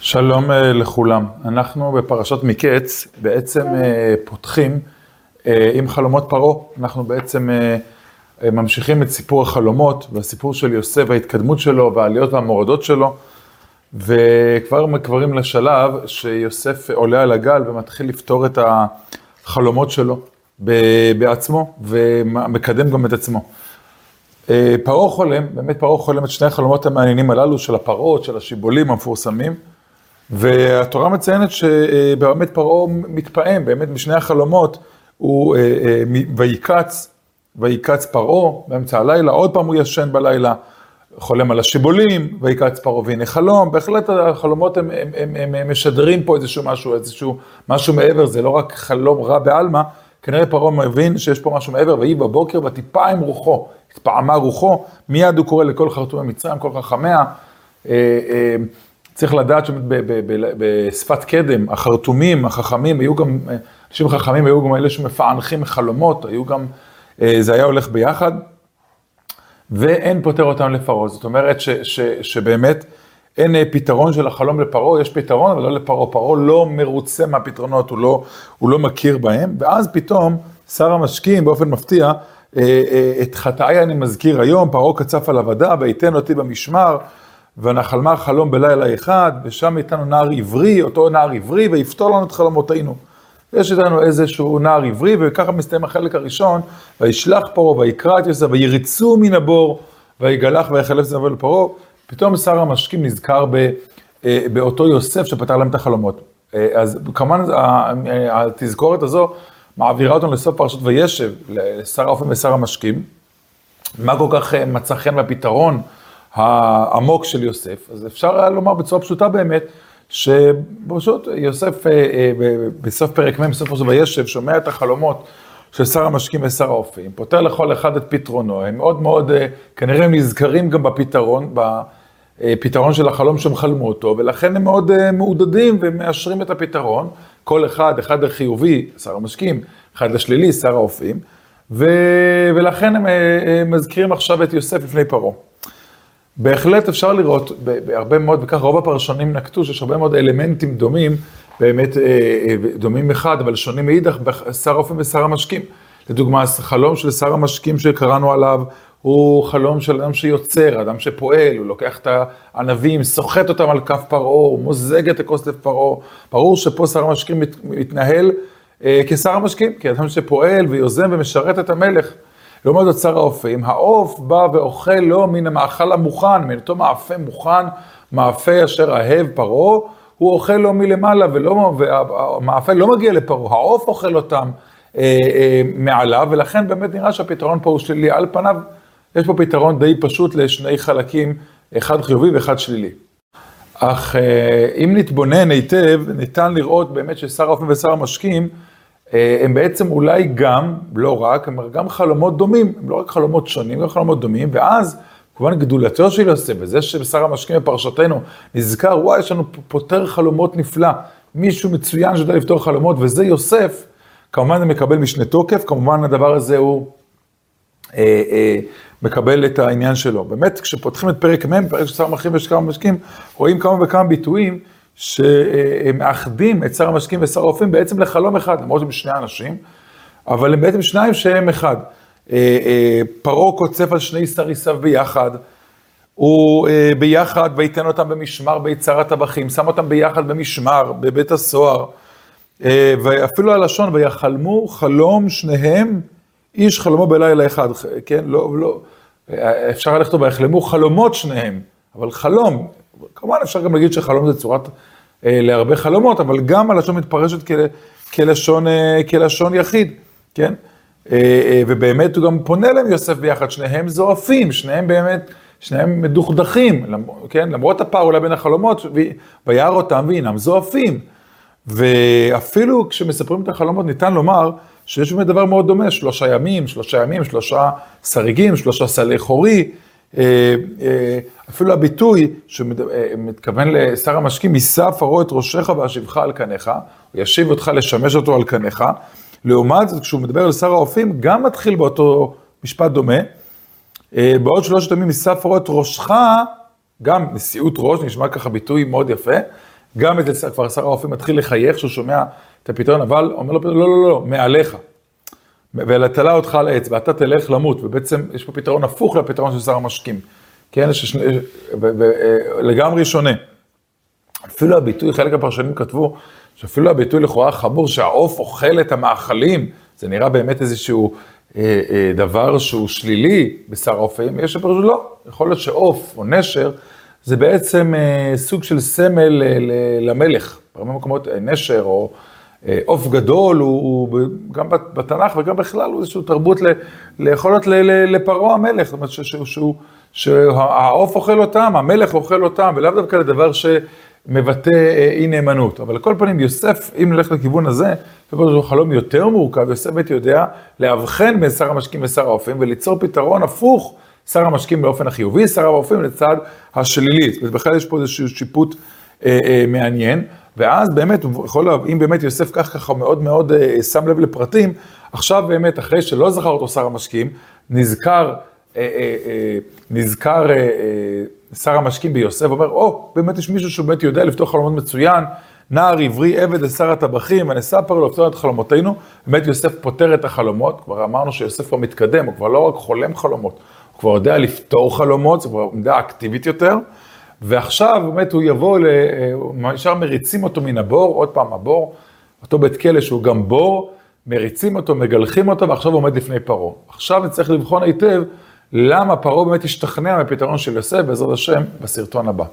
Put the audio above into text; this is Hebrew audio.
שלום אה, לכולם. אנחנו בפרשת מקץ בעצם אה, פותחים אה, עם חלומות פרעה. אנחנו בעצם ממשיכים את סיפור החלומות והסיפור של יוסף וההתקדמות שלו והעליות והמורדות שלו. וכבר מקברים לשלב שיוסף עולה על הגל ומתחיל לפתור את החלומות שלו בעצמו ומקדם גם את עצמו. פרעה חולם, באמת פרעה חולם את שני החלומות המעניינים הללו של הפרות, של השיבולים המפורסמים. והתורה מציינת שבאמת פרעה מתפעם, באמת בשני החלומות הוא אה, אה, ויקץ, ויקץ פרעה באמצע הלילה, עוד פעם הוא ישן בלילה, חולם על השיבולים, ויקץ פרעה והנה חלום, בהחלט החלומות הם, הם, הם, הם, הם משדרים פה איזשהו משהו, איזשהו משהו מעבר, זה לא רק חלום רע בעלמא, כנראה פרעה מבין שיש פה משהו מעבר, ויהי בבוקר ותיפע עם רוחו, התפעמה רוחו, מיד הוא קורא לכל חרטומי מצרים, כל חכמיה. אה, צריך לדעת שבשפת קדם, החרטומים, החכמים, היו גם, אנשים חכמים היו גם אלה שמפענחים חלומות, היו גם, אה, זה היה הולך ביחד, ואין פותר אותם לפרעה. זאת אומרת ש, ש, שבאמת אין אה, פתרון של החלום לפרעה, יש פתרון, אבל לא לפרעה. פרעה לא מרוצה מהפתרונות, הוא לא, הוא לא מכיר בהם, ואז פתאום שר המשקיעים באופן מפתיע, אה, את חטאי אני מזכיר היום, פרעה קצף על עבדה, ויתן אותי במשמר. ונחלמה חלום בלילה אחד, ושם איתנו נער עברי, אותו נער עברי, ויפתור לנו את חלומותינו. יש איתנו איזשהו נער עברי, וככה מסתיים החלק הראשון, וישלח פרעה, ויקרא את יוסף, ויריצו מן הבור, ויגלח ויחלף זנבו לפרעה. פתאום שר המשקים נזכר ב, אה, באותו יוסף שפתר להם את החלומות. אה, אז כמובן התזכורת הזו מעבירה אותנו לסוף פרשת וישב, לשר האופן ושר המשקים. מה כל כך אה, מצא חן בפתרון? העמוק של יוסף, אז אפשר היה לומר בצורה פשוטה באמת, שפשוט יוסף אה, אה, בסוף פרק מ', בסוף פרשת וישב, שומע את החלומות של שר המשקים ושר האופים, פותר לכל אחד את פתרונו, הם מאוד מאוד, אה, כנראה הם נזכרים גם בפתרון, בפתרון של החלום שהם חלמו אותו, ולכן הם מאוד מעודדים ומאשרים את הפתרון, כל אחד, אחד לחיובי, שר המשקים, אחד לשלילי, שר האופים, ו... ולכן הם מזכירים עכשיו את יוסף לפני פרעה. בהחלט אפשר לראות בהרבה מאוד, וכך רוב הפרשנים נקטו, שיש הרבה מאוד אלמנטים דומים, באמת אה, אה, דומים אחד, אבל שונים מאידך, בשר אופן ושר המשקים. לדוגמה, החלום של שר המשקים שקראנו עליו, הוא חלום של אדם שיוצר, אדם שפועל, הוא לוקח את הענבים, סוחט אותם על כף פרעה, הוא מוזג את הכוס לפרעה. ברור שפה שר המשקים מתנהל אה, כשר המשקים, כאדם שפועל ויוזם ומשרת את המלך. לעומת זאת שר האופים, העוף בא ואוכל לו מן המאכל המוכן, מן אותו מאפה מוכן, מאפה אשר אהב פרעה, הוא אוכל לו מלמעלה, והמאפה לא מגיע לפרעה, העוף אוכל אותם אה, אה, מעליו, ולכן באמת נראה שהפתרון פה הוא שלילי. על פניו, יש פה פתרון די פשוט לשני חלקים, אחד חיובי ואחד שלילי. אך אה, אם נתבונן היטב, ניתן לראות באמת ששר האופן ושר המשקים, הם בעצם אולי גם, לא רק, הם גם חלומות דומים, הם לא רק חלומות שונים, גם חלומות דומים, ואז כמובן גדולתו של יוסף, וזה שבשר המשקים בפרשתנו נזכר, וואי, יש לנו פותר חלומות נפלא, מישהו מצוין שיודע לפתור חלומות, וזה יוסף, כמובן זה מקבל משנה תוקף, כמובן הדבר הזה הוא אה, אה, מקבל את העניין שלו. באמת, כשפותחים את פרק מ', פרק של שר המשקים, רואים כמה וכמה ביטויים. שמאחדים את שר המשקים ושר האופים בעצם לחלום אחד, למרות שהם שני אנשים, אבל הם בעצם שניים שהם אחד. אה, אה, פרעה קוצף על שני סריסיו ביחד, הוא אה, ביחד וייתן אותם במשמר ביצר הטבחים, שם אותם ביחד במשמר, בבית הסוהר, ואפילו הלשון, ויחלמו חלום שניהם, איש חלומו בלילה אחד, כן? לא, לא, אפשר לכתוב, ויחלמו חלומות שניהם, אבל חלום, כמובן אפשר גם להגיד שחלום זה צורת, אה, להרבה חלומות, אבל גם הלשון מתפרשת כל, כלשון, אה, כלשון יחיד, כן? אה, אה, ובאמת הוא גם פונה אליהם יוסף ביחד, שניהם זועפים, שניהם באמת, שניהם מדוכדכים, למ, כן? למרות הפער אולי בין החלומות, וירא אותם והינם זועפים. ואפילו כשמספרים את החלומות ניתן לומר שיש באמת דבר מאוד דומה, שלושה ימים, שלושה ימים, שלושה שריגים, שלושה סלי חורי, אפילו הביטוי שמתכוון אה, לשר המשקים, יישא פרעה את ראשך ואשיבך על קניך, הוא ישיב אותך לשמש אותו על קניך. לעומת זאת, כשהוא מדבר על שר האופים, גם מתחיל באותו משפט דומה. בעוד שלושת ימים יישא פרעה את ראשך, גם נשיאות ראש, נשמע ככה ביטוי מאוד יפה, גם אצל כבר שר האופים מתחיל לחייך שהוא שומע את הפתרון, אבל אומר לו, לא, לא, לא, לא, מעליך. ותלה אותך על העץ, ואתה תלך למות, ובעצם יש פה פתרון הפוך לפתרון של שר המשקים. כן, ששני, לגמרי שונה. אפילו הביטוי, חלק הפרשנים כתבו, שאפילו הביטוי לכאורה חמור, שהעוף אוכל את המאכלים, זה נראה באמת איזשהו אה, אה, דבר שהוא שלילי בשר האופים, יש שפרשו לא, יכול להיות שעוף או נשר, זה בעצם אה, סוג של סמל אה, למלך, בהרבה מקומות אה, נשר או אה, עוף גדול, הוא, הוא גם בתנ"ך וגם בכלל הוא איזושהי תרבות ליכול להיות לפרעה המלך, זאת אומרת. שהעוף אוכל אותם, המלך אוכל אותם, ולאו דווקא לדבר שמבטא אה, אי נאמנות. אבל על כל פנים, יוסף, אם נלך לכיוון הזה, זה חלום יותר מורכב, יוסף באמת יודע לאבחן בין שר המשקים ושר האופים, וליצור פתרון הפוך, שר המשקים באופן החיובי, שר האופים לצד השלילי. בכלל יש פה איזשהו שיפוט אה, אה, מעניין, ואז באמת, יכול, אם באמת יוסף כך ככה מאוד מאוד אה, שם לב לפרטים, עכשיו באמת, אחרי שלא זכר אותו שר המשקים, נזכר אה, אה, אה, נזכר שר המשקים ביוסף, אומר, או, באמת יש מישהו שבאמת יודע לפתוח חלומות מצוין, נער עברי עבד לשר הטבחים, ונספר לו לפתור את חלומותינו, באמת יוסף פותר את החלומות, כבר אמרנו שיוסף כבר מתקדם, הוא כבר לא רק חולם חלומות, הוא כבר יודע לפתור חלומות, זה כבר עמדה אקטיבית יותר, ועכשיו באמת הוא יבוא, ישר מריצים אותו מן הבור, עוד פעם הבור, אותו בית כלא שהוא גם בור, מריצים אותו, מגלחים אותו, ועכשיו הוא עומד לפני פרעה. עכשיו נצטרך לבחון היטב למה פרעה באמת השתכנע מפתרון של יוסף, בעזרת השם, בסרטון הבא.